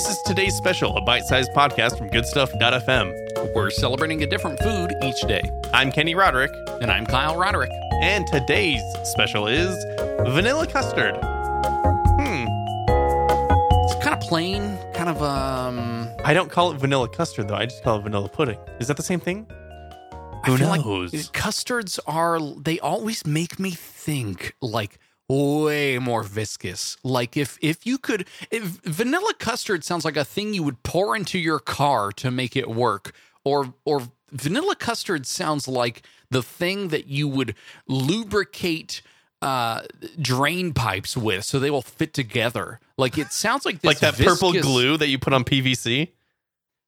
This is today's special, a bite sized podcast from goodstuff.fm. We're celebrating a different food each day. I'm Kenny Roderick, And I'm Kyle Roderick. and today's special is vanilla custard. Hmm, It's kind of plain, kind of um I don't call it vanilla custard though, I just call it vanilla pudding. Is that the same thing? Who I feel knows? like custards are they always make me think like way more viscous. Like if if you could if vanilla custard sounds like a thing you would pour into your car to make it work or or vanilla custard sounds like the thing that you would lubricate uh drain pipes with so they will fit together. Like it sounds like this like that purple glue that you put on PVC?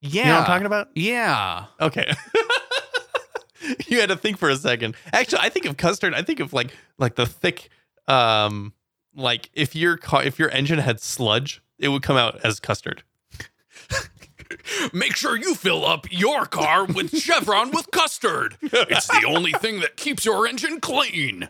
Yeah. You know what I'm talking about? Yeah. Okay. you had to think for a second. Actually, I think of custard. I think of like like the thick, um, like if your car, if your engine had sludge, it would come out as custard. Make sure you fill up your car with Chevron with custard. It's the only thing that keeps your engine clean.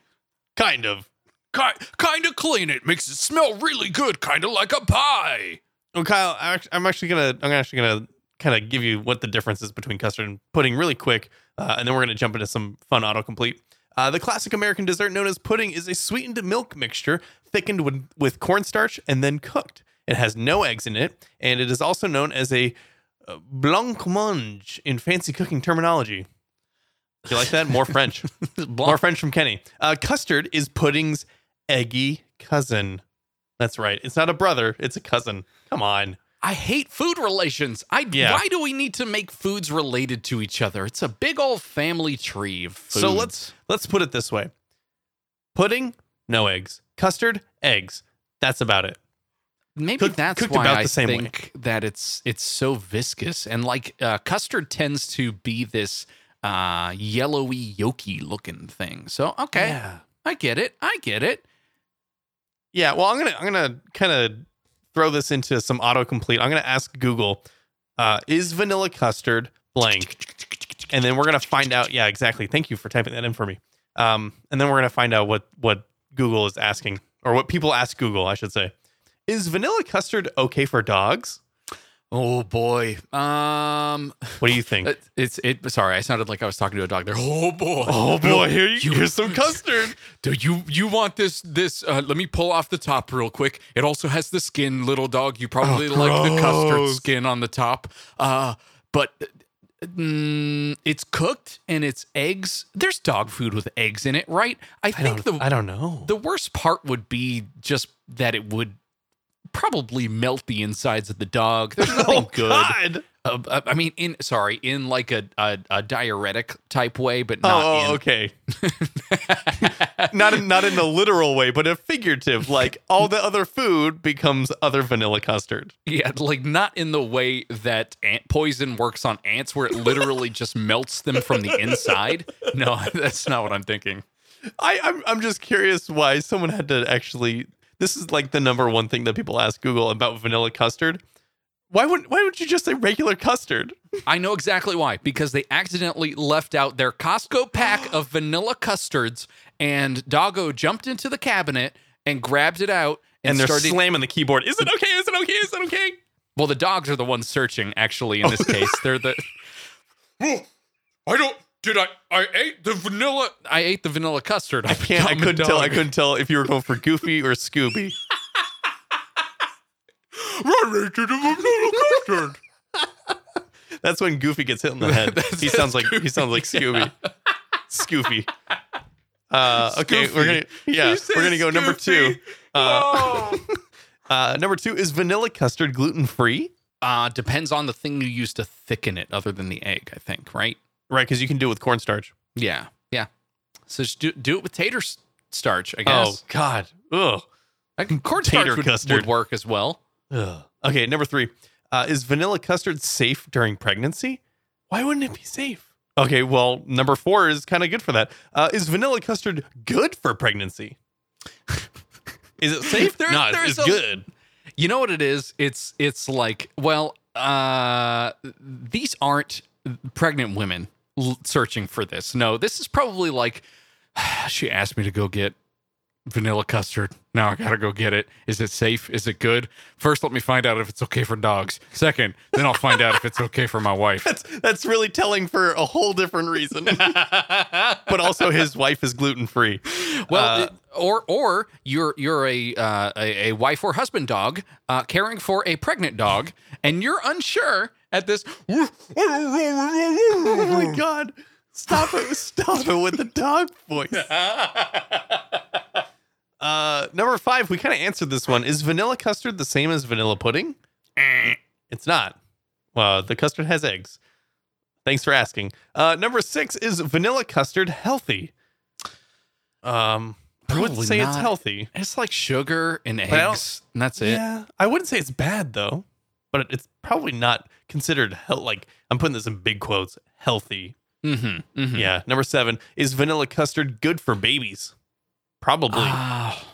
Kind of. Ki- kind of clean. It makes it smell really good, kind of like a pie. Well, Kyle, I'm actually gonna I'm actually gonna kind of give you what the difference is between custard and pudding really quick, uh, and then we're gonna jump into some fun autocomplete. Uh, the classic American dessert known as pudding is a sweetened milk mixture thickened with, with cornstarch and then cooked. It has no eggs in it, and it is also known as a uh, blancmange in fancy cooking terminology. Do you like that? More French. More French from Kenny. Uh, custard is pudding's eggy cousin. That's right. It's not a brother, it's a cousin. Come on. I hate food relations. I Yeah. why do we need to make foods related to each other? It's a big old family tree of foods. So let's let's put it this way. Pudding, no eggs. Custard, eggs. That's about it. Maybe Cooked- that's cooked why about I same way. think that it's it's so viscous and like uh, custard tends to be this uh, yellowy, yolky looking thing. So okay, Yeah. I get it. I get it. Yeah, well, I'm gonna I'm gonna kind of throw this into some autocomplete. I'm gonna ask Google, uh, is vanilla custard blank? And then we're gonna find out. Yeah, exactly. Thank you for typing that in for me. Um, and then we're gonna find out what what Google is asking, or what people ask Google, I should say. Is vanilla custard okay for dogs? Oh boy. Um, What do you think? it- it's it. Sorry, I sounded like I was talking to a dog there. Oh boy. oh boy, here you, you- here's some custard. Do you you want this this? Uh, let me pull off the top real quick. It also has the skin, little dog. You probably Oh, like the custard skin on the top. Uh, but mm, it's cooked and it's eggs. There's dog food with eggs in it, right? I I think the I don't know. the worst part would be just that it would probably melt the insides of the dog. There's nothing oh good. God. Uh, uh, I mean, in sorry, in like a a, a diuretic type way, but not Oh, in. okay. not in, not in the literal way, but a figurative. Like all the other food becomes other vanilla custard. Yeah, like not in the way that ant poison works on ants, where it literally just melts them from the inside. No, that's not what I'm thinking. I, I'm I'm just curious why someone had to actually. This is like the number one thing that people ask Google about vanilla custard. Why wouldn't Why would you just say regular custard? I know exactly why. Because they accidentally left out their Costco pack of vanilla custards, and Doggo jumped into the cabinet and grabbed it out and, And they're started. slamming the keyboard. Is it okay? Is it okay? Is it okay? well, the dogs are the ones searching. Actually, in this case, they're the. I don't. Did I? I ate the vanilla. I ate the vanilla custard. I can't. I couldn't tell. I couldn't tell if you were going for Goofy or Scooby. Run into the vanilla custard. That's when Goofy gets hit in the head. He sounds like he sounds like Scooby. Scoofy. Uh, okay, we're gonna yeah, we're gonna go number two. Uh, uh, number two is vanilla custard gluten free, Uh, depends on the thing you use to thicken it, other than the egg. I think, right? Right? Because you can do it with cornstarch. Yeah, yeah. So just do, do it with tater s- starch, I guess. Oh. God, ugh. I can cornstarch tater would, custard. would work as well. ugh. Okay, number three uh, is vanilla custard safe during pregnancy? Why wouldn't it be safe? Okay, well, number four is kind of good for that. Uh, is vanilla custard good for pregnancy? is it safe? There- no, it's, there's it's a- good. You know what it is? It's it's like well, uh, these aren't pregnant women l- searching for this. No, this is probably like she asked me to go get vanilla custard. Now I gotta go get it. Is it safe? Is it good? First, let me find out if it's okay for dogs. Second, then I'll find out if it's okay for my wife. That's that's really telling for a whole different reason. but also, his wife is gluten free. Well, Uh, or or you're you're a uh, a, a wife or husband dog uh, caring for a pregnant dog, and you're unsure at this. oh my god! Stop it! Stop it with the dog voice. Uh, number five, we kind of answered this one. Is vanilla custard the same as vanilla pudding? It's not. Well, the custard has eggs. Thanks for asking. Uh, number six is vanilla custard healthy. Um, I wouldn't say it's healthy. It's like sugar and eggs, and that's it. Yeah, I wouldn't say it's bad though, but it's probably not considered health. Like I'm putting this in big quotes, healthy. Mm-hmm. mm-hmm. Yeah. Number seven is vanilla custard good for babies? Probably. Ah,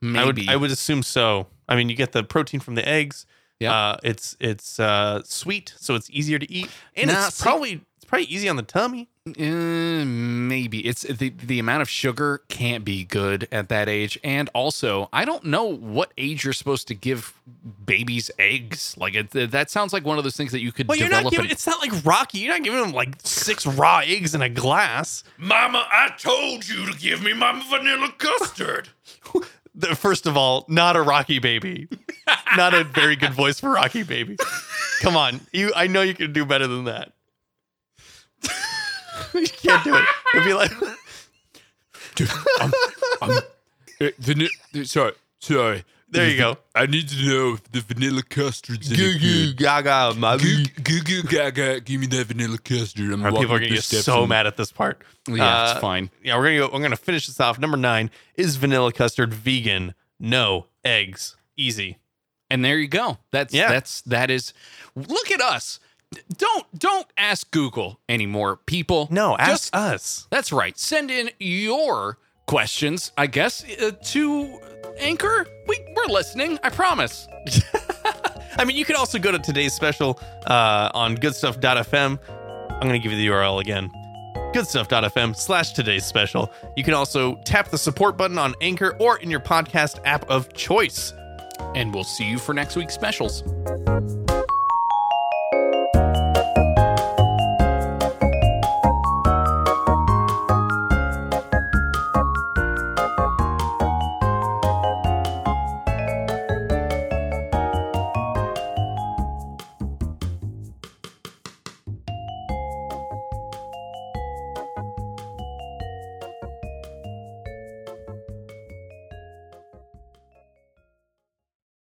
maybe. I would. I would assume so. I mean, you get the protein from the eggs. Yeah. Uh, it's it's uh, sweet, so it's easier to eat, and Nah, it's see- probably it's probably easy on the tummy. Uh, maybe it's the the amount of sugar can't be good at that age, and also I don't know what age you're supposed to give babies eggs. Like it, that sounds like one of those things that you could Well, you're develop. not giving. an- It's not like Rocky. You're not giving them like six raw eggs in a glass. Mama, I told you to give me my vanilla custard. First of all, not a Rocky baby. not a very good voice for Rocky baby. Come on, you. I know you can do better than that. You can't do it. It'd be like. dude Uh, vani- sorry, sorry. There you go. I need to know if the vanilla custard's any Goo goo good. gaga, Goo mother. goo goo gaga. Give me that vanilla custard. I'm Our people are up gonna the get steps so and- mad at this part. yeah, Uh, it's fine. Yeah, we're gonna go. I'm gonna finish this off. Number nine is vanilla custard vegan. No eggs. Easy. And there you go. That's Yeah. that's that is. Look at us. Don't don't ask Google anymore, people. No, ask Just- us. That's right. Send in your questions, I guess, uh, to Anchor. We we're listening. I promise. I mean, you could also go to today's special uh, on goodstuff.fm. I'm going to give you the URL again goodstuff.fm slash today's special. You can also tap the support button on Anchor or in your podcast app of choice. And we'll see you for next week's specials.